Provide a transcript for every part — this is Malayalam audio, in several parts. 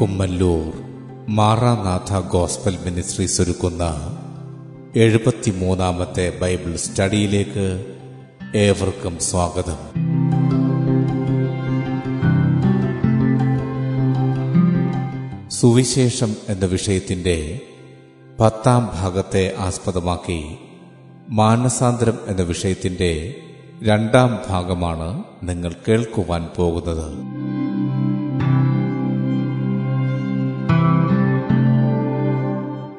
കുമ്മല്ലൂർ മാറാനാഥ ഗോസ്ബൽ മിനിസ്ട്രീസ് ഒരുക്കുന്ന എഴുപത്തിമൂന്നാമത്തെ ബൈബിൾ സ്റ്റഡിയിലേക്ക് ഏവർക്കും സ്വാഗതം. സുവിശേഷം എന്ന വിഷയത്തിന്റെ പത്താം ഭാഗത്തെ ആസ്പദമാക്കി മാനസാന്തരം എന്ന വിഷയത്തിന്റെ രണ്ടാം ഭാഗമാണ് നിങ്ങൾ കേൾക്കുവാൻ പോകുന്നത്.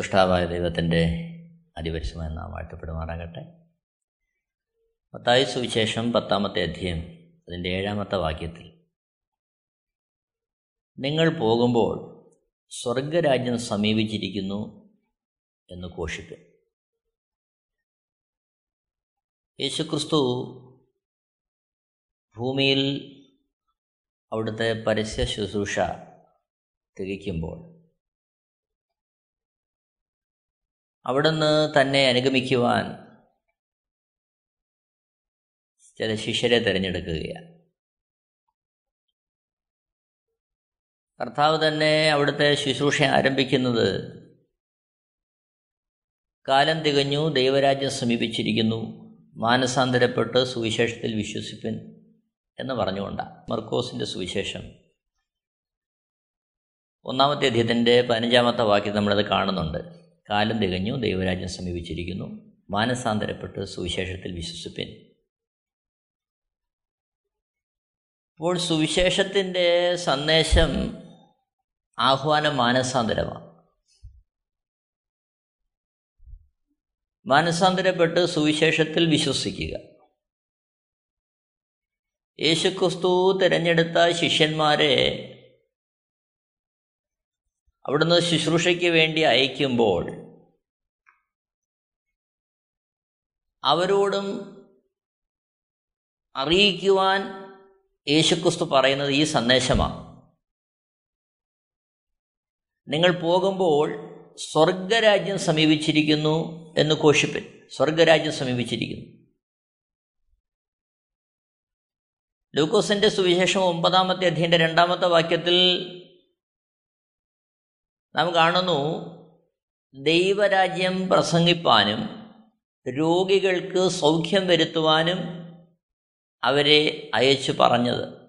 സൃഷ്ടാവായ ദൈവത്തിന്റെ അതിപരിശമായി നാം വാഴ്ത്തപ്പെടുമാറാകട്ടെ പത്തായ സുവിശേഷം പത്താമത്തെ അധ്യയം അതിന്റെ ഏഴാമത്തെ വാക്യത്തിൽ. നിങ്ങൾ പോകുമ്പോൾ സ്വർഗരാജ്യം സമീപിച്ചിരിക്കുന്നു എന്ന് ഘോഷിക്കും യേശുക്രിസ്തു ഭൂമിയിൽ അവിടുത്തെ പരസ്യ ശുശ്രൂഷ തികയ്ക്കുമ്പോൾ അവിടുന്ന് തന്നെ അനുഗമിക്കുവാൻ ചില ശിഷ്യരെ തിരഞ്ഞെടുക്കുകയാണ്. കർത്താവ് തന്നെ അവിടുത്തെ ശുശ്രൂഷ ആരംഭിക്കുന്നത് കാലം തികഞ്ഞു ദൈവരാജ്യം സമീപിച്ചിരിക്കുന്നു മാനസാന്തരപ്പെട്ട് സുവിശേഷത്തിൽ വിശ്വസിപ്പിൻ എന്ന് പറഞ്ഞുകൊണ്ടാണ്. മർക്കോസിന്റെ സുവിശേഷം. ഒന്നാമത്തെ അധ്യയത്തിന്റെ പതിനഞ്ചാമത്തെ വാക്യം നമ്മളത് കാണുന്നുണ്ട്. കാലം തികഞ്ഞു ദൈവരാജ്യം സമീപിച്ചിരിക്കുന്നു. മാനസാന്തരപ്പെട്ട് സുവിശേഷത്തിൽ വിശ്വസിപ്പിൻ. ഇപ്പോൾ സുവിശേഷത്തിന്റെ സന്ദേശം ആഹ്വാനം മാനസാന്തരമാണ്. മാനസാന്തരപ്പെട്ട് സുവിശേഷത്തിൽ വിശ്വസിക്കുക. യേശുക്രിസ്തു തിരഞ്ഞെടുത്ത ശിഷ്യന്മാരെ അവിടുന്ന് ശുശ്രൂഷയ്ക്ക് വേണ്ടി അയക്കുമ്പോൾ അവരോടും അറിയിക്കുവാൻ യേശുക്രിസ്തു പറയുന്നത് ഈ സന്ദേശമാണ്. നിങ്ങൾ പോകുമ്പോൾ സ്വർഗരാജ്യം സമീപിച്ചിരിക്കുന്നു എന്ന് ഘോഷിപ്പിൻ. സ്വർഗരാജ്യം സമീപിച്ചിരിക്കുന്നു. ലൂക്കോസിന്റെ സുവിശേഷം ഒമ്പതാമത്തെ അധ്യയന്റെ രണ്ടാമത്തെ വാക്യത്തിൽ നാം കാണുന്നു ദൈവരാജ്യം പ്രസംഗിപ്പാനും രോഗികൾക്ക് സൗഖ്യം വരുത്തുവാനും അവരെ അയച്ചു പറഞ്ഞത്.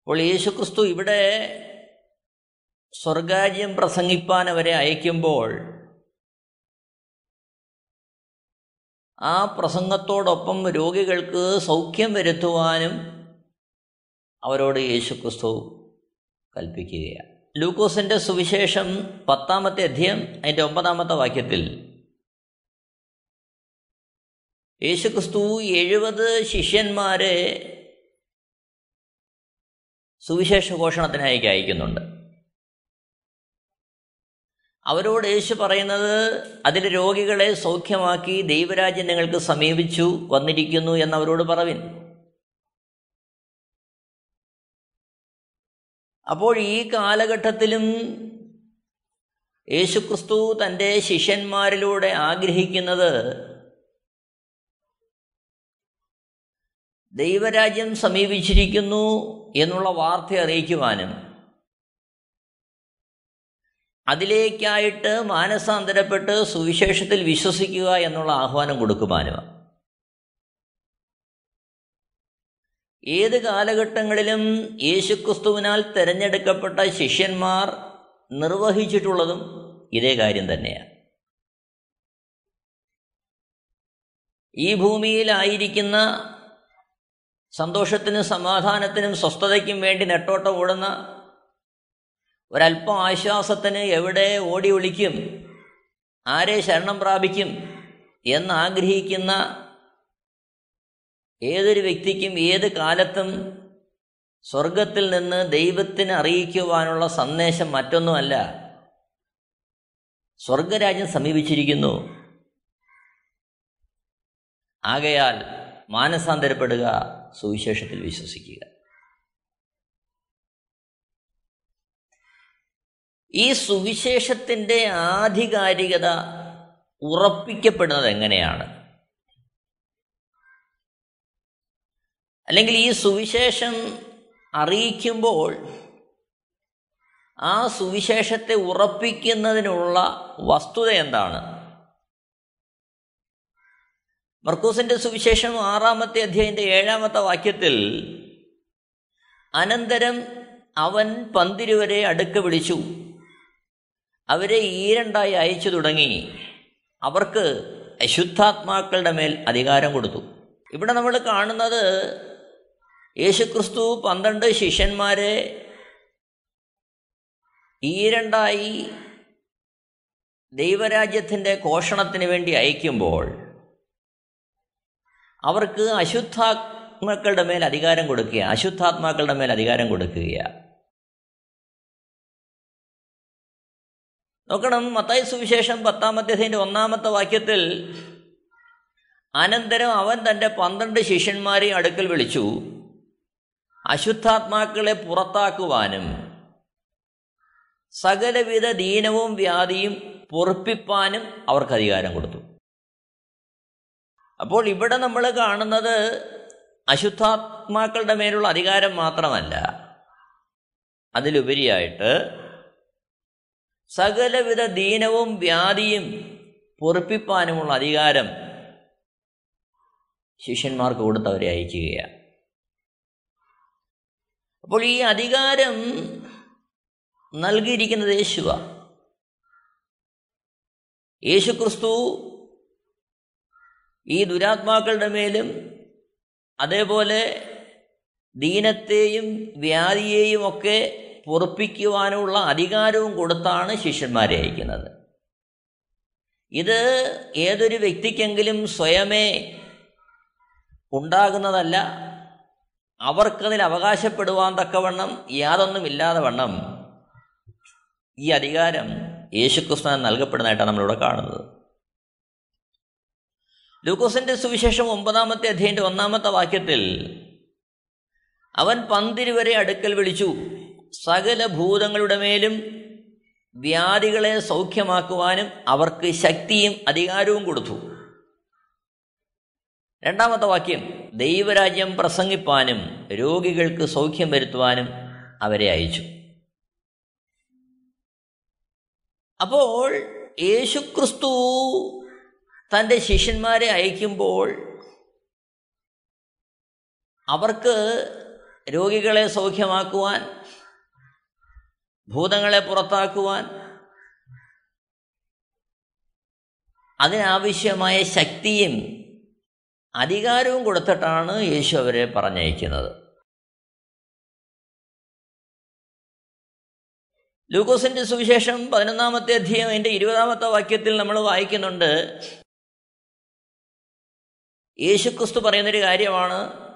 അപ്പോൾ യേശുക്രിസ്തു ഇവിടെ സ്വർഗാജ്യം പ്രസംഗിപ്പാൻ അവരെ അയക്കുമ്പോൾ ആ പ്രസംഗത്തോടൊപ്പം രോഗികൾക്ക് സൗഖ്യം വരുത്തുവാനും അവരോട് യേശുക്രിസ്തു കൽപ്പിക്കുകയാണ്. ലൂക്കോസിന്റെ സുവിശേഷം പത്താമത്തെ അധ്യയം അതിന്റെ ഒമ്പതാമത്തെ വാക്യത്തിൽ. യേശുക്രിസ്തു എഴുപത് ശിഷ്യന്മാരെ സുവിശേഷ ഘോഷണത്തിനായി അയക്കുന്നുണ്ട്. അവരോട് യേശു പറയുന്നത് അതിൽ രോഗികളെ സൗഖ്യമാക്കി ദൈവരാജ്യം നിങ്ങൾക്ക് സമീപിച്ചു വന്നിരിക്കുന്നു എന്നവരോട് പറവിൻ. അപ്പോൾ ഈ കാലഘട്ടത്തിലും യേശുക്രിസ്തു തന്റെ ശിഷ്യന്മാരിലൂടെ ആഗ്രഹിക്കുന്നത് ദൈവരാജ്യം സമീപിച്ചിരിക്കുന്നു എന്നുള്ള വാർത്ത അറിയിക്കുവാനും അതിലേക്കായിട്ട് മാനസാന്തരപ്പെട്ട് സുവിശേഷത്തിൽ വിശ്വസിക്കുക എന്നുള്ള ആഹ്വാനം കൊടുക്കുവാനുമാണ് ഏത് കാലഘട്ടങ്ങളിലും യേശുക്രിസ്തുവിനാൽ തിരഞ്ഞെടുക്കപ്പെട്ട ശിഷ്യന്മാർ നിർവഹിച്ചിട്ടുള്ളതും ഇതേ കാര്യം തന്നെയാണ്. ഈ ഭൂമിയിലായിരിക്കുന്ന സന്തോഷത്തിനും സമാധാനത്തിനും സ്വസ്ഥതയ്ക്കും വേണ്ടി നെട്ടോട്ടം ഓടുന്ന ഒരല്പം ആശ്വാസത്തിന് എവിടെ ഓടി ഒളിക്കും ആരെ ശരണം പ്രാപിക്കും എന്നാഗ്രഹിക്കുന്ന ഏതൊരു വ്യക്തിക്കും ഏത് കാലത്തും സ്വർഗത്തിൽ നിന്ന് ദൈവത്തിന് അറിയിക്കുവാനുള്ള സന്ദേശം മറ്റൊന്നുമല്ല. സ്വർഗരാജ്യം സമീപിച്ചിരിക്കുന്നു. ആകയാൽ മാനസാന്തരപ്പെടുക സുവിശേഷത്തിൽ വിശ്വസിക്കുക. ഈ സുവിശേഷത്തിന്റെ ആധികാരികത ഉറപ്പിക്കപ്പെടുന്നത് എങ്ങനെയാണ്? അല്ലെങ്കിൽ ഈ സുവിശേഷം അറിയിക്കുമ്പോൾ ആ സുവിശേഷത്തെ ഉറപ്പിക്കുന്നതിനുള്ള വസ്തുത എന്താണ്? മർക്കൂസിന്റെ സുവിശേഷം ആറാമത്തെ അധ്യായന്റെ ഏഴാമത്തെ വാക്യത്തിൽ അനന്തരം അവൻ പന്തിരുവരെ അടുക്ക വിളിച്ചു അവരെ ഈരണ്ടായി അയച്ചു തുടങ്ങി. അവർക്ക് അശുദ്ധാത്മാക്കളുടെ മേൽ അധികാരം കൊടുത്തു. ഇവിടെ നമ്മൾ കാണുന്നത് യേശുക്രിസ്തു പന്ത്രണ്ട് ശിഷ്യന്മാരെ ഈരണ്ടായി ദൈവരാജ്യത്തിന്റെ ഘോഷണത്തിന് വേണ്ടി അയക്കുമ്പോൾ അവർക്ക് അശുദ്ധാത്മാക്കളുടെ മേൽ അധികാരം കൊടുക്കുക അശുദ്ധാത്മാക്കളുടെ മേൽ അധികാരം കൊടുക്കുക. നോക്കണം മത്തായ സുവിശേഷം പത്താമത്തെ ഒന്നാമത്തെ വാക്യത്തിൽ അനന്തരം അവൻ തന്റെ പന്ത്രണ്ട് ശിഷ്യന്മാരെ അടുക്കൽ വിളിച്ചു. അശുദ്ധാത്മാക്കളെ പുറത്താക്കുവാനും സകലവിധ ദീനവും വ്യാധിയും പൊറുപ്പിപ്പാനും അവർക്ക് അധികാരം കൊടുത്തു. അപ്പോൾ ഇവിടെ നമ്മൾ കാണുന്നത് അശുദ്ധാത്മാക്കളുടെ മേലുള്ള അധികാരം മാത്രമല്ല അതിലുപരിയായിട്ട് സകലവിധ ദീനവും വ്യാധിയും പൊറുപ്പിപ്പാനുമുള്ള അധികാരം ശിഷ്യന്മാർക്ക് കൊടുത്ത് അവരെ അയക്കുകയാണ്. അപ്പോൾ ഈ അധികാരം നൽകിയിരിക്കുന്നത് യേശുവ. യേശു ക്രിസ്തു ഈ ദുരാത്മാക്കളുടെ മേലും അതേപോലെ ദീനത്തെയും വ്യാധിയെയും ഒക്കെ പൊറപ്പിക്കുവാനുള്ള അധികാരവും കൊടുത്താണ് ശിഷ്യന്മാരെ അയക്കുന്നത്. ഇത് ഏതൊരു വ്യക്തിക്കെങ്കിലും സ്വയമേ ഉണ്ടാകുന്നതല്ല. അവർക്കതിൽ അവകാശപ്പെടുവാൻ തക്കവണ്ണം യാതൊന്നും ഇല്ലാതെ വണ്ണം. ഈ അധികാരം യേശുക്രിസ്തു നൽകപ്പെടുന്നതായിട്ടാണ് നമ്മളിവിടെ കാണുന്നത്. ലൂക്കോസിന്റെ സുവിശേഷം ഒമ്പതാമത്തെ അധ്യയന്റെ ഒന്നാമത്തെ വാക്യത്തിൽ അവൻ പന്തിരുവരെ അടുക്കൽ വിളിച്ചു സകല ഭൂതങ്ങളുടെ മേലും വ്യാധികളെ സൗഖ്യമാക്കുവാനും അവർക്ക് ശക്തിയും അധികാരവും കൊടുത്തു. രണ്ടാമത്തെ വാക്യം ദൈവരാജ്യം പ്രസംഗിപ്പാനും രോഗികൾക്ക് സൗഖ്യം വരുത്തുവാനും അവരെ അയച്ചു. അപ്പോൾ യേശുക്രിസ്തു തന്റെ ശിഷ്യന്മാരെ അയക്കുമ്പോൾ അവർക്ക് രോഗികളെ സൗഖ്യമാക്കുവാൻ ഭൂതങ്ങളെ പുറത്താക്കുവാൻ അതിനാവശ്യമായ ശക്തിയും അധികാരവും കൊടുത്തിട്ടാണ് യേശു അവരെ പറഞ്ഞയക്കുന്നത്. ലൂക്കോസിന്റെ സുവിശേഷം പതിനൊന്നാമത്തെ അധ്യയം അതിന്റെ ഇരുപതാമത്തെ വാക്യത്തിൽ നമ്മൾ വായിക്കുന്നുണ്ട്. യേശുക്രിസ്തു പറയുന്നൊരു കാര്യമാണ്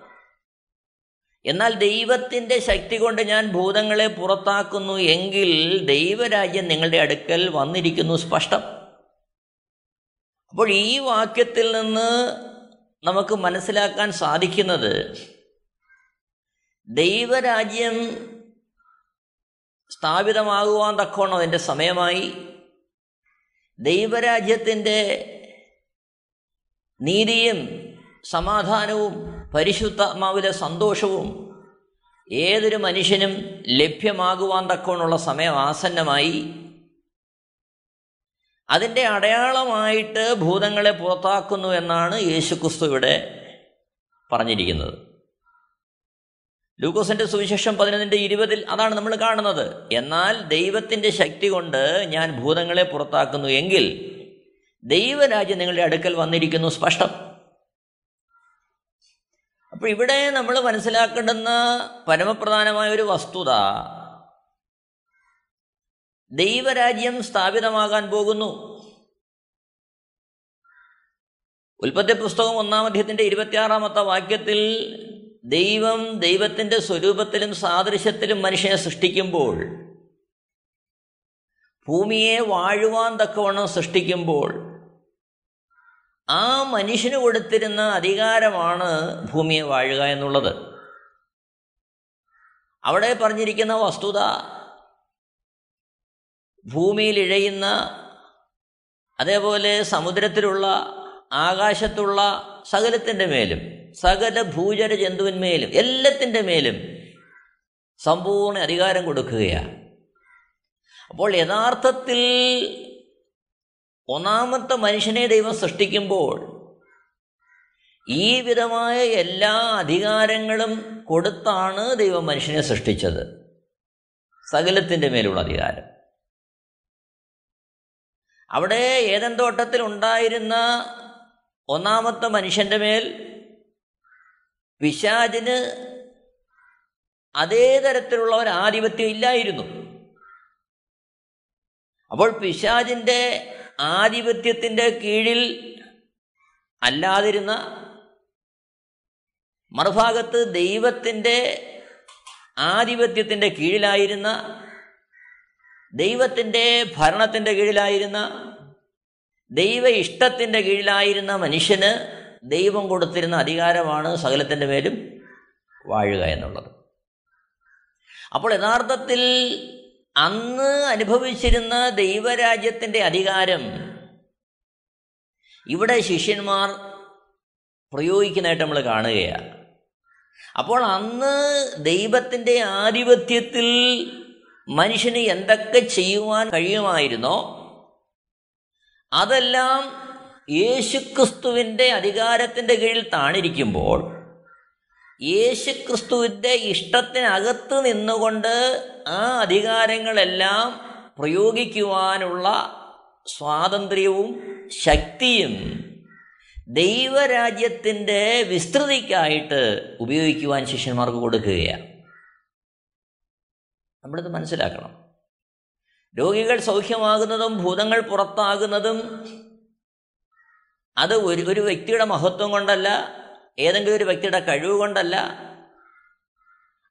എന്നാൽ ദൈവത്തിന്റെ ശക്തി കൊണ്ട് ഞാൻ ഭൂതങ്ങളെ പുറത്താക്കുന്നു എങ്കിൽ ദൈവരാജ്യം നിങ്ങളുടെ അടുക്കൽ വന്നിരിക്കുന്നു സ്പഷ്ടം. അപ്പോൾ ഈ വാക്യത്തിൽ നിന്ന് നമുക്ക് മനസ്സിലാക്കാൻ സാധിക്കുന്നത് ദൈവരാജ്യം സ്ഥാപിതമാകുവാൻ തക്കോണം അതിന്റെ സമയമായി. ദൈവരാജ്യത്തിന്റെ നീതിയും സമാധാനവും പരിശുദ്ധാത്മാവിലെ സന്തോഷവും ഏതൊരു മനുഷ്യനും ലഭ്യമാകുവാൻ തക്കോണുള്ള സമയം ആസന്നമായി. അതിന്റെ അടയാളമായിട്ട് ഭൂതങ്ങളെ പുറത്താക്കുന്നു എന്നാണ് യേശുക്രിസ്തു ഇവിടെ പറഞ്ഞിരിക്കുന്നത്. ലൂക്കോസിന്റെ സുവിശേഷം പതിനൊന്നിന്റെ ഇരുപതിൽ അതാണ് നമ്മൾ കാണുന്നത്. എന്നാൽ ദൈവത്തിന്റെ ശക്തി കൊണ്ട് ഞാൻ ഭൂതങ്ങളെ പുറത്താക്കുന്നു എങ്കിൽ ദൈവരാജ്യം നിങ്ങളുടെ അടുക്കൽ വന്നിരിക്കുന്നു സ്പഷ്ടം. അപ്പോൾ ഇവിടെ നമ്മൾ മനസ്സിലാക്കേണ്ടുന്ന പരമപ്രധാനമായ ഒരു വസ്തുത ദൈവരാജ്യം സ്ഥാപിതമാകാൻ പോകുന്നു. ഉൽപ്പത്തി പുസ്തകം ഒന്നാം അധ്യയത്തിന്റെ ഇരുപത്തിയാറാമത്തെ വാക്യത്തിൽ ദൈവം ദൈവത്തിന്റെ സ്വരൂപത്തിലും സാദൃശ്യത്തിലും മനുഷ്യനെ സൃഷ്ടിക്കുമ്പോൾ ഭൂമിയെ വാഴുവാൻ തക്കവണ്ണം സൃഷ്ടിക്കുമ്പോൾ ആ മനുഷ്യന് കൊടുത്തിരുന്ന അധികാരമാണ് ഭൂമിയെ വാഴുക എന്നുള്ളത്. അവിടെ പറഞ്ഞിരിക്കുന്ന വസ്തുത ഭൂമിയിൽ ഇഴയുന്ന അതേപോലെ സമുദ്രത്തിലുള്ള ആകാശത്തുള്ള സകലത്തിന്റെ മേലും സകല ഭൂചര ജന്തുവിന്മേലും എല്ലാത്തിന്റെ മേലും സമ്പൂർണ അധികാരം കൊടുക്കുകയാണ്. അപ്പോൾ യഥാർത്ഥത്തിൽ ഒന്നാമത്തെ മനുഷ്യനെ ദൈവം സൃഷ്ടിക്കുമ്പോൾ ഈ വിധമായ എല്ലാ അധികാരങ്ങളും കൊടുത്താണ് ദൈവം മനുഷ്യനെ സൃഷ്ടിച്ചത്. സകലത്തിന്റെ മേലുള്ള അധികാരം. അവിടെ ഏതൻ തോട്ടത്തിൽ ഉണ്ടായിരുന്ന ഒന്നാമത്തെ മനുഷ്യന്റെ മേൽ പിശാചിന് അതേ തരത്തിലുള്ള ഒരു ആധിപത്യം ഇല്ലായിരുന്നു. അപ്പോൾ പിശാചിന്റെ ആധിപത്യത്തിന്റെ കീഴിൽ അല്ലാതിരുന്ന മറുഭാഗത്ത് ദൈവത്തിന്റെ ആധിപത്യത്തിന്റെ കീഴിലായിരുന്ന ദൈവത്തിന്റെ ഭരണത്തിന്റെ കീഴിലായിരുന്ന ദൈവ ഇഷ്ടത്തിന്റെ കീഴിലായിരുന്ന മനുഷ്യന് ദൈവം കൊടുത്തിരുന്ന അധികാരമാണ് സകലത്തിന്റെ പേരും വാഴുക എന്നുള്ളത്. അപ്പോൾ യഥാർത്ഥത്തിൽ അന്ന് അനുഭവിച്ചിരുന്ന ദൈവരാജ്യത്തിന്റെ അധികാരം ഇവിടെ ശിഷ്യന്മാർ പ്രയോഗിക്കുന്നതായിട്ട് നമ്മൾ കാണുകയാണ്. അപ്പോൾ അന്ന് ദൈവത്തിന്റെ ആധിപത്യത്തിൽ മനുഷ്യന് എന്തൊക്കെ ചെയ്യുവാൻ കഴിയുമായിരുന്നോ അതെല്ലാം യേശുക്രിസ്തുവിന്റെ അധികാരത്തിന്റെ കീഴിൽ താണിരിക്കുമ്പോൾ യേശുക്രിസ്തുവിന്റെ ഇഷ്ടത്തിനകത്ത് നിന്നുകൊണ്ട് ആ അധികാരങ്ങളെല്ലാം പ്രയോഗിക്കുവാനുള്ള സ്വാതന്ത്ര്യവും ശക്തിയും ദൈവരാജ്യത്തിന്റെ വിസ്തൃതിക്കായിട്ട് ഉപയോഗിക്കുവാൻ ശിഷ്യന്മാർക്ക് കൊടുക്കുകയാണ്. നമ്മളിത് മനസ്സിലാക്കണം. രോഗികൾ സൗഖ്യമാകുന്നതും ഭൂതങ്ങൾ പുറത്താകുന്നതും അത് ഒരു ഒരു വ്യക്തിയുടെ മഹത്വം കൊണ്ടല്ല ഏതെങ്കിലും ഒരു വ്യക്തിയുടെ കഴിവ് കൊണ്ടല്ല.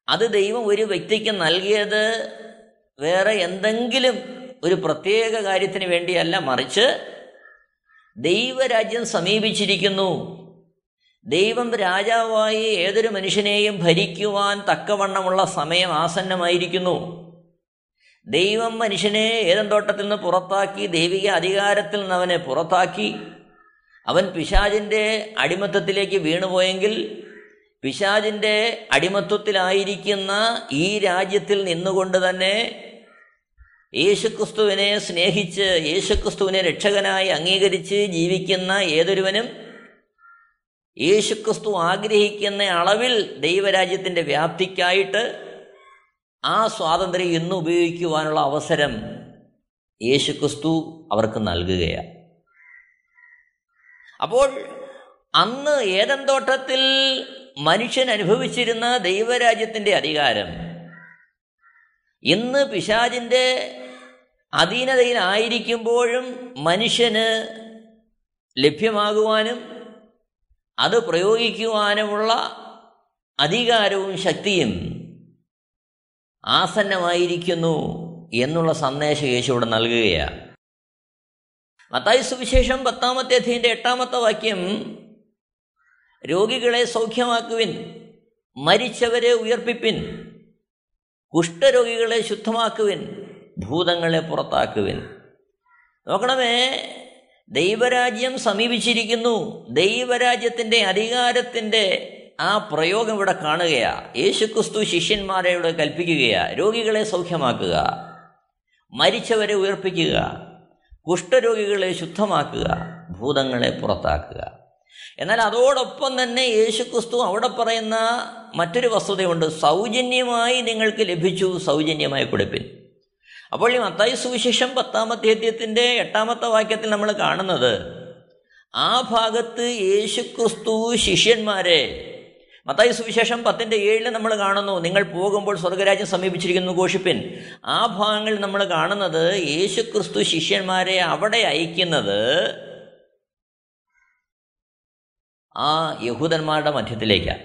അത് ദൈവം ഒരു വ്യക്തിക്ക് നൽകിയത് വേറെ എന്തെങ്കിലും ഒരു പ്രത്യേക കാര്യത്തിന് വേണ്ടിയല്ല മറിച്ച് ദൈവരാജ്യം സമീപിച്ചിരിക്കുന്നു. ദൈവം രാജാവായി ഏതൊരു മനുഷ്യനെയും ഭരിക്കുവാൻ തക്കവണ്ണമുള്ള സമയം ആസന്നമായിരിക്കുന്നു. ദൈവം മനുഷ്യനെ ഏതൻ തോട്ടത്തിൽ നിന്ന് പുറത്താക്കി ദൈവിക അധികാരത്തിൽ നിന്ന് അവനെ പുറത്താക്കി. അവൻ പിശാജിന്റെ അടിമത്തത്തിലേക്ക് വീണുപോയെങ്കിൽ പിശാജിന്റെ അടിമത്വത്തിലായിരിക്കുന്ന ഈ രാജ്യത്തിൽ നിന്നുകൊണ്ട് തന്നെ യേശുക്രിസ്തുവിനെ സ്നേഹിച്ച് യേശുക്രിസ്തുവിനെ രക്ഷകനായി അംഗീകരിച്ച് ജീവിക്കുന്ന ഏതൊരുവനും യേശുക്രിസ്തു ആഗ്രഹിക്കുന്ന അളവിൽ ദൈവരാജ്യത്തിന്റെ വ്യാപ്തിക്കായിട്ട് ആ സ്വാതന്ത്ര്യം ഇന്ന് ഉപയോഗിക്കുവാനുള്ള അവസരം യേശുക്രിസ്തു അവർക്ക് നൽകുകയാണ് അപ്പോൾ അന്ന് ഏതൻ തോട്ടത്തിൽ മനുഷ്യൻ അനുഭവിച്ചിരുന്ന ദൈവരാജ്യത്തിന്റെ അധികാരം ഇന്ന് പിശാജിന്റെ അധീനതയിലായിരിക്കുമ്പോഴും മനുഷ്യന് ലഭ്യമാകുവാനും അത് പ്രയോഗിക്കുവാനുമുള്ള അധികാരവും ശക്തിയും ആസന്നമായിരിക്കുന്നു എന്നുള്ള സന്ദേശം യേശു ഇവിടെ നൽകുകയാണ്. മത്തായി സുവിശേഷം പത്താമത്തെ അധ്യയന്റെ എട്ടാമത്തെ വാക്യം രോഗികളെ സൗഖ്യമാക്കുവിൻ മരിച്ചവരെ ഉയർപ്പിപ്പിൻ കുഷ്ഠരോഗികളെ ശുദ്ധമാക്കുവിൻ ഭൂതങ്ങളെ പുറത്താക്കുവിൻ. നോക്കണമേ ദൈവരാജ്യം സമീപിച്ചിരിക്കുന്നു. ദൈവരാജ്യത്തിന്റെ അധികാരത്തിന്റെ ആ പ്രയോഗം ഇവിടെ കാണുകയാ. യേശുക്രിസ്തു ശിഷ്യന്മാരെ ഇവിടെ കൽപ്പിക്കുകയാ. രോഗികളെ സൗഖ്യമാക്കുക. മരിച്ചവരെ ഉയർപ്പിക്കുക. കുഷ്ഠരോഗികളെ ശുദ്ധമാക്കുക. ഭൂതങ്ങളെ പുറത്താക്കുക. എന്നാൽ അതോടൊപ്പം തന്നെ യേശുക്രിസ്തു അവിടെ പറയുന്ന മറ്റൊരു വസ്തുതയുണ്ട്. സൗജന്യമായി നിങ്ങൾക്ക് ലഭിച്ചു സൗജന്യമായി കൊടുപ്പിൻ അപ്പോൾ ഈ മത്തായി സുവിശേഷം പത്താമത്തെ അധ്യായത്തിന്റെ എട്ടാമത്തെ വാക്യത്തിൽ നമ്മൾ കാണുന്നത് ആ ഭാഗത്ത് യേശു ക്രിസ്തു ശിഷ്യന്മാരെ. മത്തായി സുവിശേഷം പത്തിന്റെ ഏഴിൽ നമ്മൾ കാണുന്നു നിങ്ങൾ പോകുമ്പോൾ സ്വർഗരാജ്യം സമീപിച്ചിരിക്കുന്നു ഘോഷിപ്പിൻ. ആ ഭാഗങ്ങളിൽ നമ്മൾ കാണുന്നത് യേശു ക്രിസ്തു ശിഷ്യന്മാരെ അവിടെ അയക്കുന്നത് ആ യഹൂദന്മാരുടെ മധ്യത്തിലേക്കാണ്.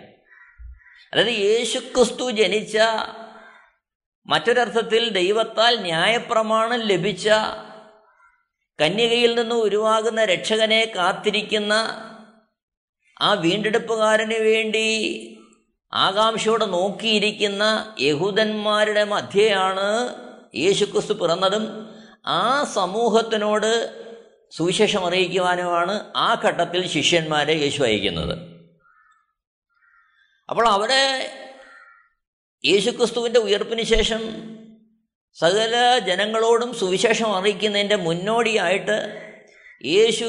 അതായത് യേശുക്രിസ്തു ജനിച്ച മറ്റൊരർത്ഥത്തിൽ ദൈവത്താൽ ന്യായപ്രമാണം ലഭിച്ച കന്യകയിൽ നിന്ന് ഉരുവാകുന്ന രക്ഷകനെ കാത്തിരിക്കുന്ന ആ വീണ്ടെടുപ്പുകാരന് വേണ്ടി ആകാംക്ഷയോടെ നോക്കിയിരിക്കുന്ന യഹൂദന്മാരുടെ മധ്യയാണ് യേശുക്രിസ്തു പിറന്നതും ആ സമൂഹത്തിനോട് സുവിശേഷം അറിയിക്കുവാനുമാണ് ആ ഘട്ടത്തിൽ ശിഷ്യന്മാരെ യേശു അയക്കുന്നത്. അപ്പോൾ അവിടെ യേശുക്രിസ്തുവിന്റെ ഉയർപ്പിന് ശേഷം സകല ജനങ്ങളോടും സുവിശേഷം അറിയിക്കുന്നതിന്റെ മുന്നോടിയായിട്ട് യേശു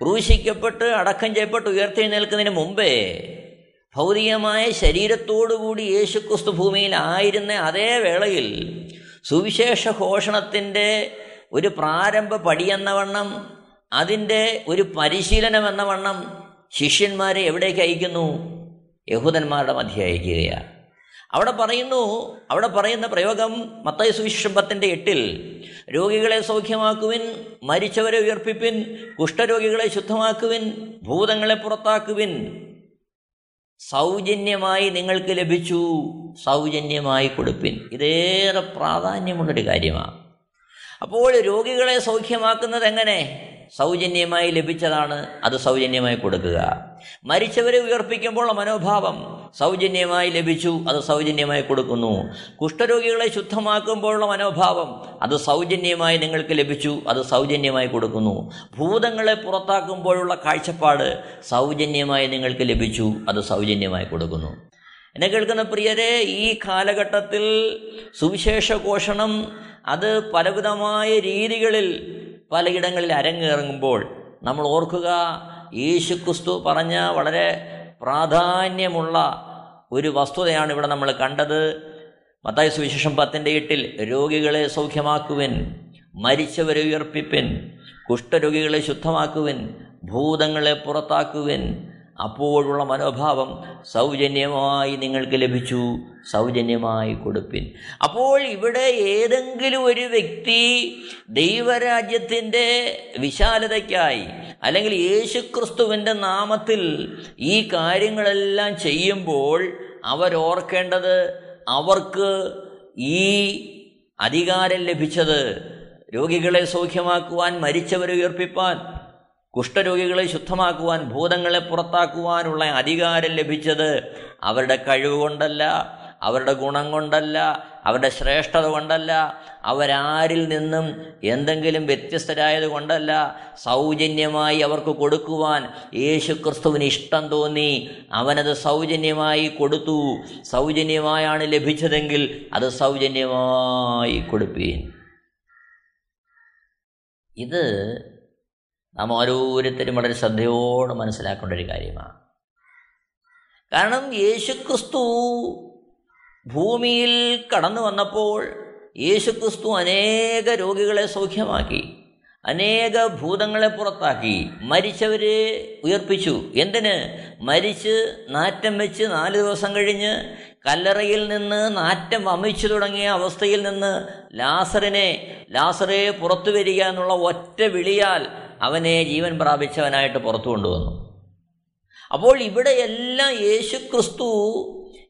ക്രൂശിക്കപ്പെട്ട് അടക്കം ചെയ്യപ്പെട്ട് ഉയർത്തെഴുന്നേൽക്കുന്നതിന് മുമ്പേ ഭൗതികമായ ശരീരത്തോടുകൂടി യേശുക്രിസ്തു ഭൂമിയിലായിരുന്ന അതേ വേളയിൽ സുവിശേഷ ഘോഷണത്തിന്റെ ഒരു പ്രാരംഭ പടിയെന്ന വണ്ണം അതിന്റെ ഒരു പരിശീലനം എന്ന വണ്ണം ശിഷ്യന്മാരെ എവിടേക്ക് അയക്കുന്നു? യഹൂദന്മാരുടെ മധ്യ അയക്കുകയാണ്. അവിടെ പറയുന്നു അവിടെ പറയുന്ന പ്രയോഗം മത്തായ സുവിശേഷം പത്തിന്റെ എട്ടിൽ രോഗികളെ സൗഖ്യമാക്കുവിൻ മരിച്ചവരെ ഉയർപ്പിപ്പിൻ കുഷ്ഠരോഗികളെ ശുദ്ധമാക്കുവിൻ ഭൂതങ്ങളെ പുറത്താക്കുവിൻ. സൗജന്യമായി നിങ്ങൾക്ക് ലഭിച്ചു സൗജന്യമായി കൊടുപ്പിൻ. ഇതേറെ പ്രാധാന്യമുള്ളൊരു കാര്യമാണ് അപ്പോൾ രോഗികളെ സൗഖ്യമാക്കുന്നത് എങ്ങനെ? സൗജന്യമായി ലഭിച്ചതാണ് അത് സൗജന്യമായി കൊടുക്കുക. മരിച്ചവരെ ഉയർപ്പിക്കുമ്പോൾ മനോഭാവം സൗജന്യമായി ലഭിച്ചു അത് സൗജന്യമായി കൊടുക്കുന്നു. കുഷ്ഠരോഗികളെ ശുദ്ധമാക്കുമ്പോഴുള്ള മനോഭാവം അത് സൗജന്യമായി നിങ്ങൾക്ക് ലഭിച്ചു അത് സൗജന്യമായി കൊടുക്കുന്നു. ഭൂതങ്ങളെ പുറത്താക്കുമ്പോഴുള്ള കാഴ്ചപ്പാട് സൗജന്യമായി നിങ്ങൾക്ക് ലഭിച്ചു അത് സൗജന്യമായി കൊടുക്കുന്നു. എന്നെ കേൾക്കുന്ന പ്രിയരെ ഈ കാലഘട്ടത്തിൽ സുവിശേഷ ഘോഷണം അത് പലവിധമായ രീതികളിൽ പലയിടങ്ങളിൽ അരങ്ങേറുമ്പോൾ നമ്മൾ ഓർക്കുക യേശുക്രിസ്തു പറഞ്ഞ വളരെ പ്രാധാന്യമുള്ള ഒരു വസ്തുതയാണ് ഇവിടെ നമ്മൾ കണ്ടത്. മത്തായ സുവിശേഷം പത്തിന്റെ എട്ടിൽ രോഗികളെ സൗഖ്യമാക്കുവിൻ മരിച്ചവരെ ഉയർപ്പിപ്പിൻ കുഷ്ഠരോഗികളെ ശുദ്ധമാക്കുവിൻ ഭൂതങ്ങളെ പുറത്താക്കുവിൻ അപ്പോഴുള്ള മനോഭാവം സൗജന്യമായി നിങ്ങൾക്ക് ലഭിച്ചു സൗജന്യമായി കൊടുപ്പിൻ. അപ്പോൾ ഇവിടെ ഏതെങ്കിലും ഒരു വ്യക്തി ദൈവരാജ്യത്തിന്റെ വിശാലതയ്ക്കായി അല്ലെങ്കിൽ യേശുക്രിസ്തുവിന്റെ നാമത്തിൽ ഈ കാര്യങ്ങളെല്ലാം ചെയ്യുമ്പോൾ അവരോർക്കേണ്ടത് അവർക്ക് ഈ അധികാരം ലഭിച്ചത് രോഗികളെ സൗഖ്യമാക്കുവാൻ മരിച്ചവരെ ഉയർപ്പിപ്പാൻ. കുഷ്ഠരോഗികളെ ശുദ്ധമാക്കുവാൻ ഭൂതങ്ങളെ പുറത്താക്കുവാനുള്ള അധികാരം ലഭിച്ചത് അവരുടെ കഴിവ് കൊണ്ടല്ല അവരുടെ ഗുണം കൊണ്ടല്ല അവരുടെ ശ്രേഷ്ഠത കൊണ്ടല്ല അവരാരിൽ നിന്നും എന്തെങ്കിലും വ്യത്യസ്തരായത് കൊണ്ടല്ല സൗജന്യമായി അവർക്ക് കൊടുക്കുവാൻ യേശു ക്രിസ്തുവിന് ഇഷ്ടം തോന്നി. അവനത് സൗജന്യമായി കൊടുത്തു. സൗജന്യമായാണ് ലഭിച്ചതെങ്കിൽ അത് സൗജന്യമായി കൊടുപ്പീൻ. ഇത് നാം ഓരോരുത്തരും വളരെ ശ്രദ്ധയോടെ മനസ്സിലാക്കേണ്ട ഒരു കാര്യമാണ്. കാരണം യേശുക്രിസ്തു ഭൂമിയിൽ കടന്നു വന്നപ്പോൾ യേശുക്രിസ്തു അനേക രോഗികളെ സൗഖ്യമാക്കി അനേക ഭൂതങ്ങളെ പുറത്താക്കി മരിച്ചവരെ ഉയർപ്പിച്ചു. എന്തിന്? മരിച്ച് നാറ്റം വെച്ച് നാല് ദിവസം കഴിഞ്ഞ് കല്ലറയിൽ നിന്ന് നാറ്റം വമിച്ചു തുടങ്ങിയ അവസ്ഥയിൽ നിന്ന് ലാസറിനെ ലാസറെ പുറത്തു വരിക എന്നുള്ള ഒറ്റ വിളിയാൽ അവനെ ജീവൻ പ്രാപിച്ചവനായിട്ട് പുറത്തു കൊണ്ടുവന്നു. അപ്പോൾ ഇവിടെയെല്ലാം യേശു ക്രിസ്തു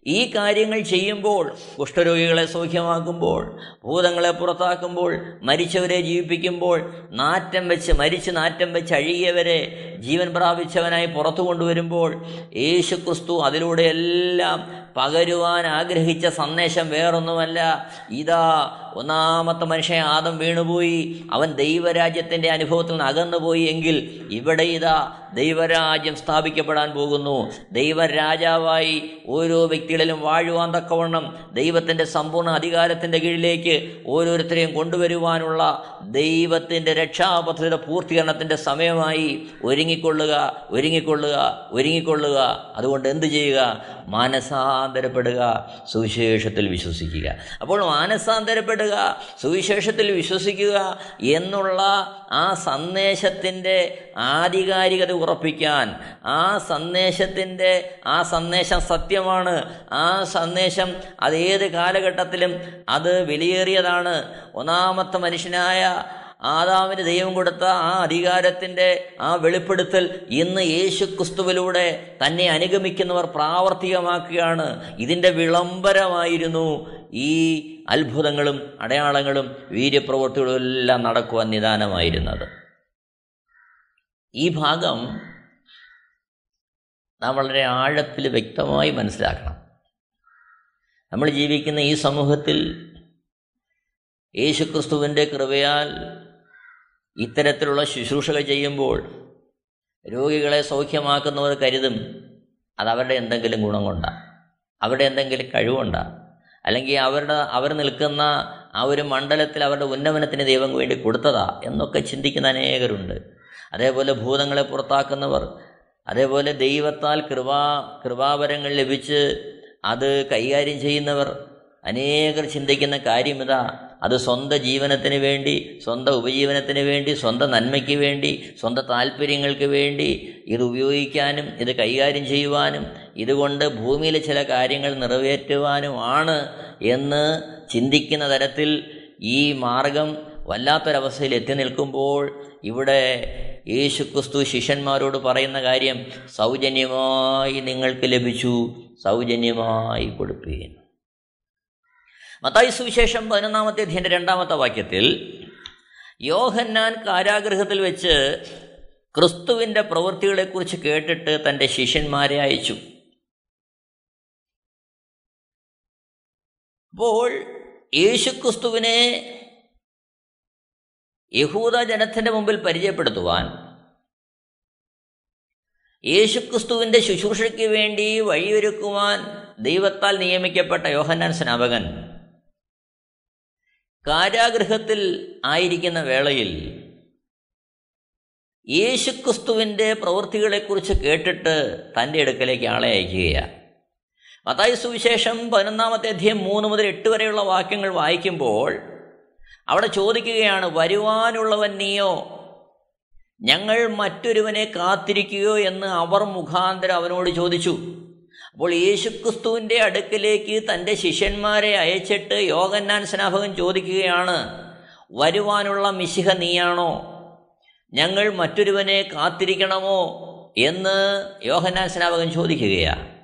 ഈ കാര്യങ്ങൾ ചെയ്യുമ്പോൾ കുഷ്ഠരോഗികളെ സൗഖ്യമാക്കുമ്പോൾ ഭൂതങ്ങളെ പുറത്താക്കുമ്പോൾ മരിച്ചവരെ ജീവിപ്പിക്കുമ്പോൾ നാറ്റം വെച്ച് മരിച്ച് നാറ്റം വെച്ച് അഴുകിയവരെ ജീവൻ പ്രാപിച്ചവനായി പുറത്തു കൊണ്ടുവരുമ്പോൾ യേശു ക്രിസ്തു അതിലൂടെയെല്ലാം പകരുവാൻ ആഗ്രഹിച്ച സന്ദേശം വേറൊന്നുമല്ല. ഇതാ ഒന്നാമത്തെ മനുഷ്യൻ ആദം വീണുപോയി. അവൻ ദൈവരാജ്യത്തിന്റെ അനുഭവത്തിൽ നിന്ന് അകന്നുപോയി എങ്കിൽ ഇവിടെ ഇതാ ദൈവരാജ്യം സ്ഥാപിക്കപ്പെടാൻ പോകുന്നു. ദൈവരാജാവായി ഓരോ വ്യക്തികളിലും വാഴുവാൻ തക്കവണ്ണം ദൈവത്തിന്റെ സമ്പൂർണ അധികാരത്തിന്റെ കീഴിലേക്ക് ഓരോരുത്തരെയും കൊണ്ടുവരുവാനുള്ള ദൈവത്തിന്റെ രക്ഷാപദ്ധതിയുടെ പൂർത്തീകരണത്തിന്റെ സമയമായി ഒരുങ്ങിക്കൊള്ളുക ഒരുങ്ങിക്കൊള്ളുക ഒരുങ്ങിക്കൊള്ളുക. അതുകൊണ്ട് എന്ത് ചെയ്യുക? മാനസാന്തരപ്പെടുക സുവിശേഷത്തിൽ വിശ്വസിക്കുക. അപ്പോൾ മാനസാന്തരപ്പെടുക സുവിശേഷത്തിൽ വിശ്വസിക്കുക എന്നുള്ള ആ സന്ദേശത്തിന്റെ ആധികാരികത ഉറപ്പിക്കാൻ. ആ സന്ദേശത്തിന്റെ ആ സന്ദേശം സത്യമാണ്. ആ സന്ദേശം അത് ഏത് കാലഘട്ടത്തിലും അത് വിലയേറിയതാണ്. ഒന്നാമത്തെ മനുഷ്യനായ ആദാമിന് ദൈവം കൊടുത്ത ആ അധികാരത്തിന്റെ ആ വെളിപ്പെടുത്തൽ ഇന്ന് യേശു ക്രിസ്തുവിലൂടെ തന്നെ അനുഗമിക്കുന്നവർ പ്രാവർത്തികമാക്കുകയാണ്. ഇതിന്റെ വിളംബരമായിരുന്നു ഈ അത്ഭുതങ്ങളും അടയാളങ്ങളും വീര്യപ്രവൃത്തികളും എല്ലാം നടക്കുവാൻ നിദാനമായിരുന്നത്. ഈ ഭാഗം നാം വളരെ ആഴത്തിൽ വ്യക്തമായി മനസ്സിലാക്കണം. നമ്മൾ ജീവിക്കുന്ന ഈ സമൂഹത്തിൽ യേശുക്രിസ്തുവിന്റെ കൃപയാൽ ഇത്തരത്തിലുള്ള ശുശ്രൂഷകൾ ചെയ്യുമ്പോൾ രോഗികളെ സൗഖ്യമാക്കുന്നവർ കരുതും അതവരുടെ എന്തെങ്കിലും ഗുണം കൊണ്ടാണ് അവരുടെ എന്തെങ്കിലും കഴിവുണ്ടാണ് അല്ലെങ്കിൽ അവരുടെ അവർ നിൽക്കുന്ന ആ ഒരു മണ്ഡലത്തിൽ അവരുടെ ഉന്നമനത്തിന് ദൈവം വേണ്ടി കൊടുത്തതാ എന്നൊക്കെ ചിന്തിക്കുന്ന അനേകരുണ്ട്. അതേപോലെ ഭൂതങ്ങളെ പുറത്താക്കുന്നവർ അതേപോലെ ദൈവത്താൽ കൃപാ കൃപാവരങ്ങൾ ലഭിച്ച് അത് കൈകാര്യം ചെയ്യുന്നവർ അനേകർ ചിന്തിക്കുന്ന കാര്യം ഇതാ അത് സ്വന്തം ജീവനത്തിന് വേണ്ടി സ്വന്തം ഉപജീവനത്തിന് വേണ്ടി സ്വന്തം നന്മയ്ക്ക് വേണ്ടി സ്വന്തം താല്പര്യങ്ങൾക്ക് വേണ്ടി ഇത് ഉപയോഗിക്കാനും ഇത് കൈകാര്യം ചെയ്യുവാനും ഇതുകൊണ്ട് ഭൂമിയിലെ ചില കാര്യങ്ങൾ നിറവേറ്റുവാനുമാണ് എന്ന് ചിന്തിക്കുന്ന തരത്തിൽ ഈ മാർഗം വല്ലാത്തൊരവസ്ഥയിൽ എത്തി നിൽക്കുമ്പോൾ ഇവിടെ യേശുക്രിസ്തു ശിഷ്യന്മാരോട് പറയുന്ന കാര്യം സൗജന്യമായി നിങ്ങൾക്ക് ലഭിച്ചു സൗജന്യമായി കൊടുക്കുകയും. മത്തായി സുവിശേഷം പതിനൊന്നാമത്തെ അധ്യയന്റെ രണ്ടാമത്തെ വാക്യത്തിൽ യോഹന്നാൻ കാരാഗ്രഹത്തിൽ വെച്ച് ക്രിസ്തുവിന്റെ പ്രവൃത്തികളെക്കുറിച്ച് കേട്ടിട്ട് തന്റെ ശിഷ്യന്മാരെ അയച്ചു. അപ്പോൾ യേശുക്രിസ്തുവിനെ യഹൂദ ജനത്തിന്റെ മുമ്പിൽ പരിചയപ്പെടുത്തുവാൻ യേശുക്രിസ്തുവിന്റെ ശുശ്രൂഷയ്ക്ക് വേണ്ടി വഴിയൊരുക്കുവാൻ ദൈവത്താൽ നിയമിക്കപ്പെട്ട യോഹന്നാൻ സ്നാപകൻ കാരാഗൃഹത്തിൽ ആയിരിക്കുന്ന വേളയിൽ യേശുക്രിസ്തുവിന്റെ പ്രവൃത്തികളെക്കുറിച്ച് കേട്ടിട്ട് തന്റെ അടുക്കലേക്ക് ആളെ അയക്കുകയാണ് മത്തായി സുവിശേഷം പതിനൊന്നാമത്തെ അധ്യയം മൂന്ന് മുതൽ എട്ട് വരെയുള്ള വാക്യങ്ങൾ വായിക്കുമ്പോൾ അവിടെ ചോദിക്കുകയാണ് വരുവാനുള്ളവൻ നീയോ? ഞങ്ങൾ മറ്റൊരുവനെ കാത്തിരിക്കുകയോ? എന്ന് അവർ മുഖാന്തരം അവനോട് ചോദിച്ചു. അപ്പോൾ യേശുക്രിസ്തുവിന്റെ അടുക്കിലേക്ക് തന്റെ ശിഷ്യന്മാരെ അയച്ചിട്ട് യോഗന്നാൻ സ്നാപകൻ ചോദിക്കുകയാണ് വരുവാനുള്ള മിശിഹ നീയാണോ? ഞങ്ങൾ മറ്റൊരുവനെ കാത്തിരിക്കണമോ? എന്ന് യോഹന്നാൻ സ്നാപകൻ ചോദിക്കുകയാണ്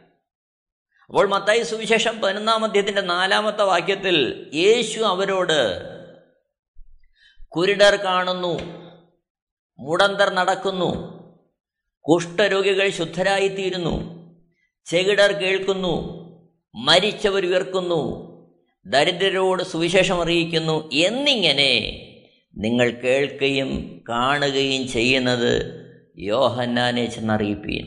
അപ്പോൾ മത്തായി സുവിശേഷം പതിനൊന്നാം അധ്യയത്തിന്റെ നാലാമത്തെ വാക്യത്തിൽ യേശു അവരോട് കുരുടർ കാണുന്നു മുടന്തർ നടക്കുന്നു കുഷ്ഠരോഗികൾ ശുദ്ധരായിത്തീരുന്നു ചെകിടർ കേൾക്കുന്നു മരിച്ചവർ ഉയർക്കുന്നു ദരിദ്രരോട് സുവിശേഷം അറിയിക്കുന്നു എന്നിങ്ങനെ നിങ്ങൾ കേൾക്കുകയും കാണുകയും ചെയ്യുന്നത് യോഹന്നാനെ ചെന്നറിയിപ്പീൻ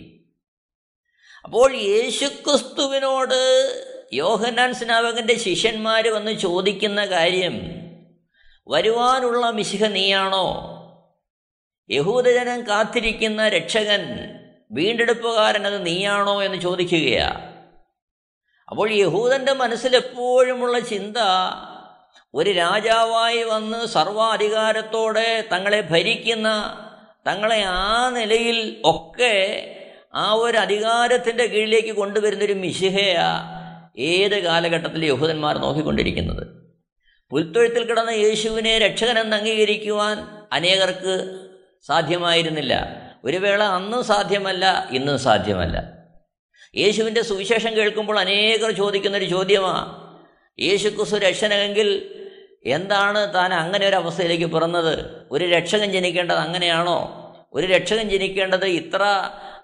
അപ്പോൾ യേശുക്രിസ്തുവിനോട് യോഹന്നാൻ സ്നാപകന്റെ ശിഷ്യന്മാർ വന്ന് ചോദിക്കുന്ന കാര്യം വരുവാനുള്ള മിശിഹ നീയാണോ? യഹൂദജനം കാത്തിരിക്കുന്ന രക്ഷകൻ വീണ്ടെടുപ്പുകാരൻ അത് നീയാണോ എന്ന് ചോദിക്കുകയാ. അപ്പോൾ യഹൂദന്റെ മനസ്സിലെപ്പോഴുമുള്ള ചിന്ത ഒരു രാജാവായി വന്ന് സർവാധികാരത്തോടെ തങ്ങളെ ഭരിക്കുന്ന തങ്ങളെ ആ നിലയിൽ ഒക്കെ ആ ഒരു അധികാരത്തിന്റെ കീഴിലേക്ക് കൊണ്ടുവരുന്നൊരു മിശിഹയാ ഏത് കാലഘട്ടത്തിൽ യഹൂദന്മാർ നോക്കിക്കൊണ്ടിരിക്കുന്നത്. പുൽത്തൊഴുത്തിൽ കിടന്ന യേശുവിനെ രക്ഷകനെന്ന് അംഗീകരിക്കുവാൻ അനേകർക്ക് സാധ്യമായിരുന്നില്ല. ഒരു വേള അന്നും സാധ്യമല്ല ഇന്നും സാധ്യമല്ല. യേശുവിന്റെ സുവിശേഷം കേൾക്കുമ്പോൾ അനേകർ ചോദിക്കുന്നൊരു ചോദ്യമാണ് യേശു ക്രിസ്തു രക്ഷനെങ്കിൽ എന്താണ് താൻ അങ്ങനെ ഒരു അവസ്ഥയിലേക്ക് പിറന്നത്? ഒരു രക്ഷകൻ ജനിക്കേണ്ടത് അങ്ങനെയാണോ? ഒരു രക്ഷകൻ ജനിക്കേണ്ടത് ഇത്ര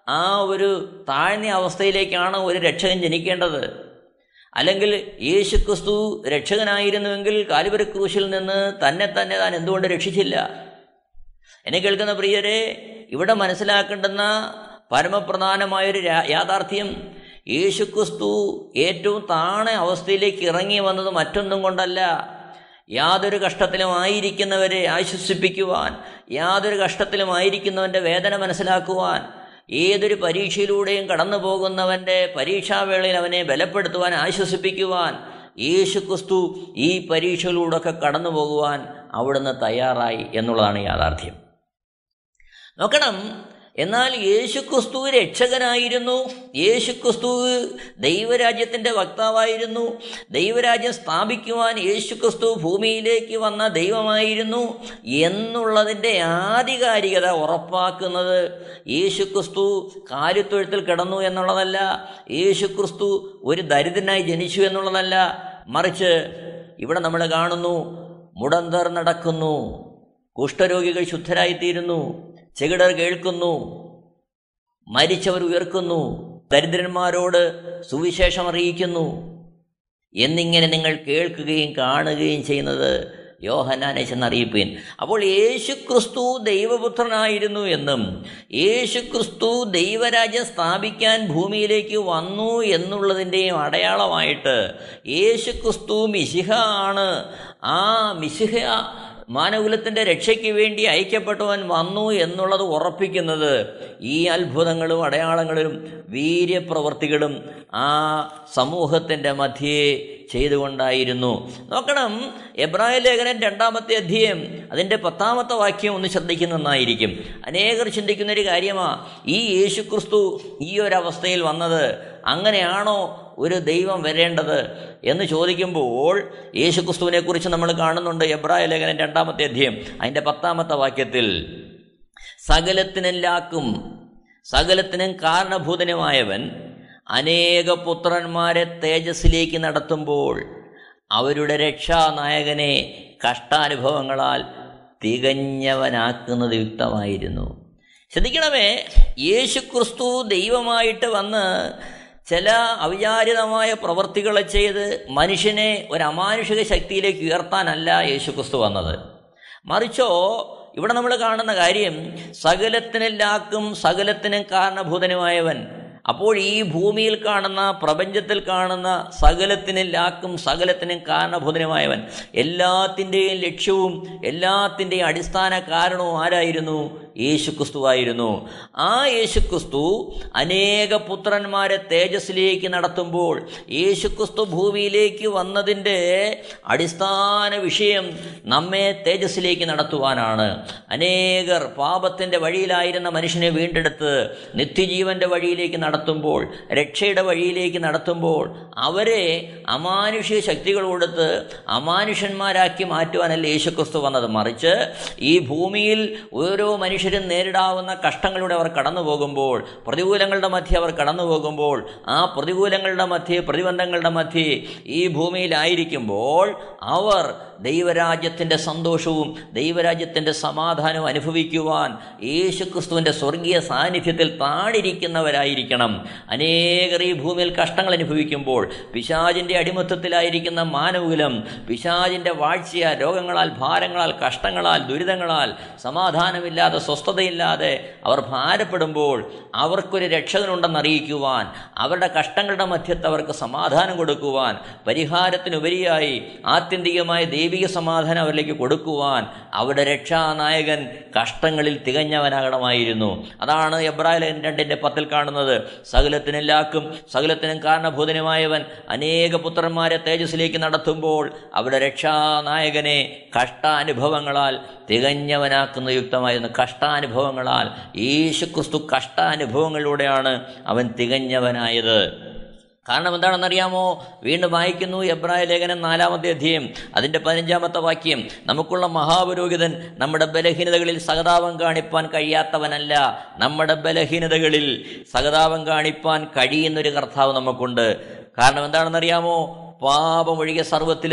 ആ ഒരു താഴ്ന്ന അവസ്ഥയിലേക്കാണ് ഒരു രക്ഷകൻ ജനിക്കേണ്ടത്? അല്ലെങ്കിൽ യേശു ക്രിസ്തു രക്ഷകനായിരുന്നുവെങ്കിൽ കാലുവരി ക്രൂശിൽ നിന്ന് തന്നെ തന്നെ താൻ എന്തുകൊണ്ട് രക്ഷിച്ചില്ല? എന്നെ കേൾക്കുന്ന പ്രിയരെ ഇവിടെ മനസ്സിലാക്കേണ്ടുന്ന പരമപ്രധാനമായൊരു യാഥാർത്ഥ്യം യേശുക്രിസ്തു ഏറ്റവും താണ അവസ്ഥയിലേക്ക് ഇറങ്ങി വന്നത് മറ്റൊന്നും കൊണ്ടല്ല. യാതൊരു കഷ്ടത്തിലും ആയിരിക്കുന്നവരെ ആശ്വസിപ്പിക്കുവാൻ യാതൊരു കഷ്ടത്തിലും ആയിരിക്കുന്നവന്റെ വേദന മനസ്സിലാക്കുവാൻ ഏതൊരു പരീക്ഷയിലൂടെയും കടന്നു പോകുന്നവന്റെ പരീക്ഷാവേളയിൽ അവനെ ബലപ്പെടുത്തുവാൻ ആശ്വസിപ്പിക്കുവാൻ യേശുക്രിസ്തു ഈ പരീക്ഷയിലൂടെയൊക്കെ കടന്നു പോകുവാൻ അവിടുന്ന് തയ്യാറായി എന്നുള്ളതാണ് യാഥാർത്ഥ്യം. നോക്കണം. എന്നാൽ യേശുക്രിസ്തു രക്ഷകനായിരുന്നു. യേശുക്രിസ്തു ദൈവരാജ്യത്തിന്റെ വക്താവായിരുന്നു. ദൈവരാജ്യം സ്ഥാപിക്കുവാൻ യേശുക്രിസ്തു ഭൂമിയിലേക്ക് വന്ന ദൈവമായിരുന്നു എന്നുള്ളതിന്റെ ആധികാരികത ഉറപ്പാക്കുന്നത് യേശുക്രിസ്തു കാലിത്തൊഴുത്തിൽ കിടന്നു എന്നുള്ളതല്ല. യേശുക്രിസ്തു ഒരു ദരിദ്രനായി ജനിച്ചു എന്നുള്ളതല്ല. മറിച്ച് ഇവിടെ നമ്മൾ കാണുന്നു മുടന്തർ നടക്കുന്നു കുഷ്ഠരോഗികൾ ശുദ്ധരായിത്തീരുന്നു. ചെകിടർ കേൾക്കുന്നു മരിച്ചവർ ഉയർക്കുന്നു ദരിദ്രന്മാരോട് സുവിശേഷം അറിയിക്കുന്നു. എന്നിങ്ങനെ നിങ്ങൾ കേൾക്കുകയും കാണുകയും ചെയ്യുന്നത് യോഹനാനെ ചെന്നറിയിപ്പീൻ. അപ്പോൾ യേശുക്രിസ്തു ദൈവപുത്രനായിരുന്നു എന്നും യേശുക്രിസ്തു ദൈവരാജ്യം സ്ഥാപിക്കാൻ ഭൂമിയിലേക്ക് വന്നു എന്നുള്ളതിന്റെയും അടയാളമായിട്ട് യേശുക്രിസ്തു മിശിഹ ആണ്. ആ മിശിഹ മാനകുലത്തിന്റെ രക്ഷയ്ക്ക് വേണ്ടി അയക്കപ്പെട്ടവൻ വന്നു എന്നുള്ളത് ഉറപ്പിക്കുന്നത് ഈ അത്ഭുതങ്ങളും അടയാളങ്ങളും വീര്യപ്രവർത്തികളും ആ സമൂഹത്തിന്റെ മധ്യേ ചെയ്തുകൊണ്ടായിരുന്നു. നോക്കണം എബ്രാഹിം ലേഖനം രണ്ടാമത്തെ അധ്യയം അതിന്റെ പത്താമത്തെ വാക്യം ഒന്ന് ശ്രദ്ധിക്കുന്നതായിരിക്കും അനേകർ ചിന്തിക്കുന്നൊരു കാര്യമാണ് ഈ യേശുക്രിസ്തു ഈ ഒരവസ്ഥയിൽ വന്നത് അങ്ങനെയാണോ ഒരു ദൈവം വരേണ്ടത് എന്ന് ചോദിക്കുമ്പോൾ യേശുക്രിസ്തുവിനെക്കുറിച്ച് നമ്മൾ കാണുന്നുണ്ട് എബ്രായ ലേഖനം രണ്ടാമത്തെ അധ്യയം അതിന്റെ പത്താമത്തെ വാക്യത്തിൽ സകലത്തിനെല്ലാക്കും സകലത്തിനും കാരണഭൂതനുമായവൻ അനേക പുത്രന്മാരെ തേജസ്സിലേക്ക് നടത്തുമ്പോൾ അവരുടെ രക്ഷാനായകനെ കഷ്ടാനുഭവങ്ങളാൽ തികഞ്ഞവനാക്കുന്നത് യുക്തമായിരുന്നു. ശ്രദ്ധിക്കണമേ യേശുക്രിസ്തു ദൈവമായിട്ട് വന്ന് ചില അവിചാരിതമായ പ്രവൃത്തികളെ ചെയ്ത് മനുഷ്യനെ ഒരു അമാനുഷിക ശക്തിയിലേക്ക് ഉയർത്താനല്ല യേശുക്രിസ്തു വന്നത്. മറിച്ചോ ഇവിടെ നമ്മൾ കാണുന്ന കാര്യം സകലത്തിനെല്ലാക്കും സകലത്തിനും കാരണഭൂതനുമായവൻ. അപ്പോൾ ഈ ഭൂമിയിൽ കാണുന്ന പ്രപഞ്ചത്തിൽ കാണുന്ന സകലത്തിനെല്ലാക്കും സകലത്തിനും കാരണഭൂതനുമായവൻ. എല്ലാത്തിന്റെയും ലക്ഷ്യവും എല്ലാത്തിന്റെയും അടിസ്ഥാന കാരണവും ആരായിരുന്നു? യേശുക്രിസ്തുവായിരുന്നു. ആ യേശുക്രിസ്തു അനേക പുത്രന്മാരെ തേജസ്സിലേക്ക് നടത്തുമ്പോൾ യേശുക്രിസ്തു ഭൂമിയിലേക്ക് വന്നതിന്റെ അടിസ്ഥാന വിഷയം നമ്മെ തേജസ്സിലേക്ക് നടത്തുവാനാണ്. അനേകർ പാപത്തിന്റെ വഴിയിലായിരുന്ന മനുഷ്യനെ വീണ്ടെടുത്ത് നിത്യജീവന്റെ വഴിയിലേക്ക് നടത്തുമ്പോൾ രക്ഷയുടെ വഴിയിലേക്ക് നടത്തുമ്പോൾ അവരെ അമാനുഷിക ശക്തികൾ കൊടുത്ത് അമാനുഷ്യന്മാരാക്കി മാറ്റുവാനല്ല യേശുക്രിസ്തു വന്നത്. മറിച്ച് ഈ ഭൂമിയിൽ ഓരോ മനുഷ്യരും നേരിടാവുന്ന കഷ്ടങ്ങളിലൂടെ അവർ കടന്നു പോകുമ്പോൾ പ്രതികൂലങ്ങളുടെ മധ്യേ അവർ കടന്നു പോകുമ്പോൾ ആ പ്രതികൂലങ്ങളുടെ മധ്യേ പ്രതിബന്ധങ്ങളുടെ മധ്യേ ഈ ഭൂമിയിലായിരിക്കുമ്പോൾ അവർ ദൈവരാജ്യത്തിന്റെ സന്തോഷവും ദൈവരാജ്യത്തിന്റെ സമാധാനവും അനുഭവിക്കുവാൻ യേശുക്രിസ്തുവിന്റെ സ്വർഗീയ സാന്നിധ്യത്തിൽ താണിരിക്കുന്നവരായിരിക്കണം അനേകർ ഈ ഭൂമിയിൽ കഷ്ടങ്ങൾ അനുഭവിക്കുമ്പോൾ പിശാചിന്റെ അടിമത്തത്തിലായിരിക്കുന്ന മാനവകുലം പിശാചിന്റെ വാഴ്ചയാൽ രോഗങ്ങളാൽ ഭാരങ്ങളാൽ കഷ്ടങ്ങളാൽ ദുരിതങ്ങളാൽ സമാധാനമില്ലാതെ സ്വസ്ഥതയില്ലാതെ അവർ ഭാരപ്പെടുമ്പോൾ അവർക്കൊരു രക്ഷകനുണ്ടെന്ന് അറിയിക്കുവാൻ അവരുടെ കഷ്ടങ്ങളുടെ മധ്യത്ത് അവർക്ക് സമാധാനം കൊടുക്കുവാൻ പരിഹാരത്തിനുപരിയായി ആത്യന്തികമായ ദൈവിക സമാധാനം അവരിലേക്ക് കൊടുക്കുവാൻ അവരുടെ രക്ഷാനായകൻ കഷ്ടങ്ങളിൽ തികഞ്ഞവനാകണമായിരുന്നു. അതാണ് എബ്രാഹിം രണ്ടിന്റെ പത്തിൽ കാണുന്നത്. സകലത്തിനെല്ലാക്കും സകലത്തിനും കാരണഭൂതനുമായവൻ അനേക പുത്രന്മാരെ തേജസ്സിലേക്ക് നടത്തുമ്പോൾ അവരുടെ രക്ഷാനായകനെ കഷ്ടാനുഭവങ്ങളാൽ തികഞ്ഞവനാക്കുന്ന യുക്തമായിരുന്നു. കഷ്ടാനുഭവങ്ങളാൽ യേശുക്രിസ്തു കഷ്ടാനുഭവങ്ങളിലൂടെയാണ് അവൻ തികഞ്ഞവനായത്. കാരണം എന്താണെന്നറിയാമോ? വീണ്ടും വായിക്കുന്നു എബ്രായ ലേഖനം നാലാമത്തെ അധ്യയം അതിന്റെ പതിനഞ്ചാമത്തെ വാക്യം. നമുക്കുള്ള മഹാപുരോഹിതൻ നമ്മുടെ ബലഹീനതകളിൽ സഹതാപം കാണിപ്പാൻ കഴിയാത്തവനല്ല. നമ്മുടെ ബലഹീനതകളിൽ സഹതാപം കാണിപ്പാൻ കഴിയുന്നൊരു കർത്താവ് നമുക്കുണ്ട്. കാരണം എന്താണെന്നറിയാമോ? പാപം ഒഴികെ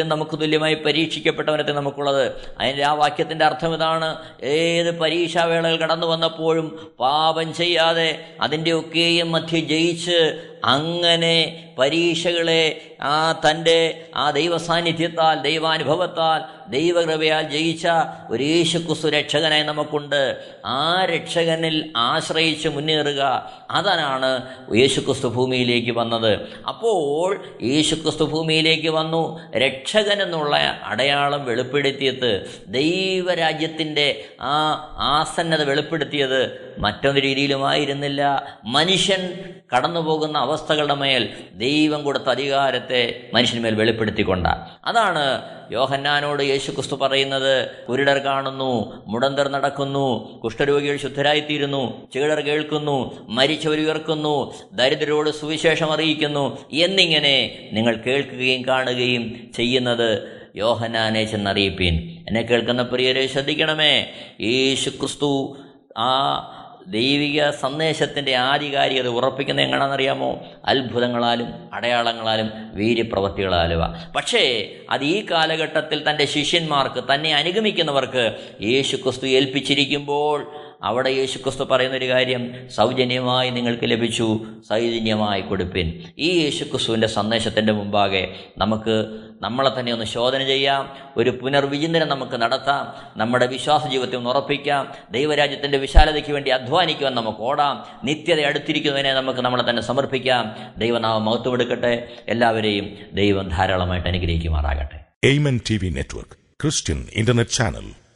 നമുക്ക് തുല്യമായി പരീക്ഷിക്കപ്പെട്ടവനത്തെ നമുക്കുള്ളത്? അതിന്റെ ആ വാക്യത്തിന്റെ അർത്ഥം ഇതാണ്. ഏത് പരീക്ഷാവേളകൾ കടന്നു വന്നപ്പോഴും പാപം ചെയ്യാതെ അതിന്റെ ഒക്കെയും മധ്യ ജയിച്ച് അങ്ങനെ പരീക്ഷകളെ ആ തന്റെ ആ ദൈവസാന്നിധ്യത്താൽ ദൈവാനുഭവത്താൽ ദൈവകൃപയാൽ ജയിച്ച ഒരു യേശുക്രിസ്തു രക്ഷകനായി നമുക്കുണ്ട്. ആ രക്ഷകനിൽ ആശ്രയിച്ച് മുന്നേറുക അതാണ് യേശുക്രിസ്തു ഭൂമിയിലേക്ക് വന്നത്. അപ്പോൾ യേശുക്രിസ്തു ഭൂമിയിലേക്ക് വന്നു. രക്ഷകൻ എന്നുള്ള അടയാളം വെളിപ്പെടുത്തിയത് ദൈവരാജ്യത്തിന്റെ ആ ആസന്നത വെളിപ്പെടുത്തിയത് മറ്റൊരു രീതിയിലുമായിരുന്നില്ല. മനുഷ്യൻ കടന്നു പോകുന്ന അവസ്ഥകളുടെ മേൽ ദൈവം കൊടുത്ത അധികാരത്തെ മനുഷ്യന്മേൽ വെളിപ്പെടുത്തിക്കൊണ്ട അതാണ് യോഹന്നാനോട് യേശു ക്രിസ്തു പറയുന്നത് കുരുടർ കാണുന്നു മുടന്തർ നടക്കുന്നു കുഷ്ഠരോഗികൾ ശുദ്ധരായിത്തീരുന്നു ചെകിടർ കേൾക്കുന്നു മരിച്ചവർ ഉയർക്കുന്നു ദരിദ്രരോട് സുവിശേഷം അറിയിക്കുന്നു എന്നിങ്ങനെ നിങ്ങൾ കേൾക്കുകയും കാണുകയും ചെയ്യുന്നത് യോഹനാനെ ചെന്നറിയിപ്പീൻ. എന്നെ കേൾക്കുന്ന പ്രിയരെ ശ്രദ്ധിക്കണമേ യേശു ക്രിസ്തു ആ ദൈവിക സന്ദേശത്തിന്റെ ആധികാരികത ഉറപ്പിക്കുന്ന എങ്ങനെയാണെന്നറിയാമോ അത്ഭുതങ്ങളാലും അടയാളങ്ങളാലും വീര്യപ്രവൃത്തികളാലുവ. പക്ഷേ അത് ഈ കാലഘട്ടത്തിൽ തന്റെ ശിഷ്യന്മാർക്ക് തന്നെ അനുഗമിക്കുന്നവർക്ക് യേശു ക്രിസ്തു ഏൽപ്പിച്ചിരിക്കുമ്പോൾ അവിടെ യേശുക്രിസ്തു പറയുന്നൊരു കാര്യം സൗജന്യമായി നിങ്ങൾക്ക് ലഭിച്ചു സൗജന്യമായി കൊടുപ്പിൻ. ഈ യേശുക്രിസ്തുവിന്റെ സന്ദേശത്തിന്റെ മുമ്പാകെ നമുക്ക് നമ്മളെ തന്നെ ഒന്ന് ശോധന ചെയ്യാം ഒരു പുനർവിചിന്തനം നമുക്ക് നടത്താം നമ്മുടെ വിശ്വാസ ജീവിതത്തെ ഒന്ന് ഉറപ്പിക്കാം ദൈവരാജ്യത്തിന്റെ വിശാലതയ്ക്ക് വേണ്ടി അധ്വാനിക്കുവാൻ നമുക്ക് ഓടാം നിത്യത അടുത്തിരിക്കുന്നതിനെ നമുക്ക് നമ്മളെ തന്നെ സമർപ്പിക്കാം. ദൈവനാമം മഹത്വമെടുക്കട്ടെ. എല്ലാവരെയും ദൈവം ധാരാളമായിട്ട് അനുഗ്രഹിക്കുമാറാകട്ടെ. Amen T V network Christian internet channel.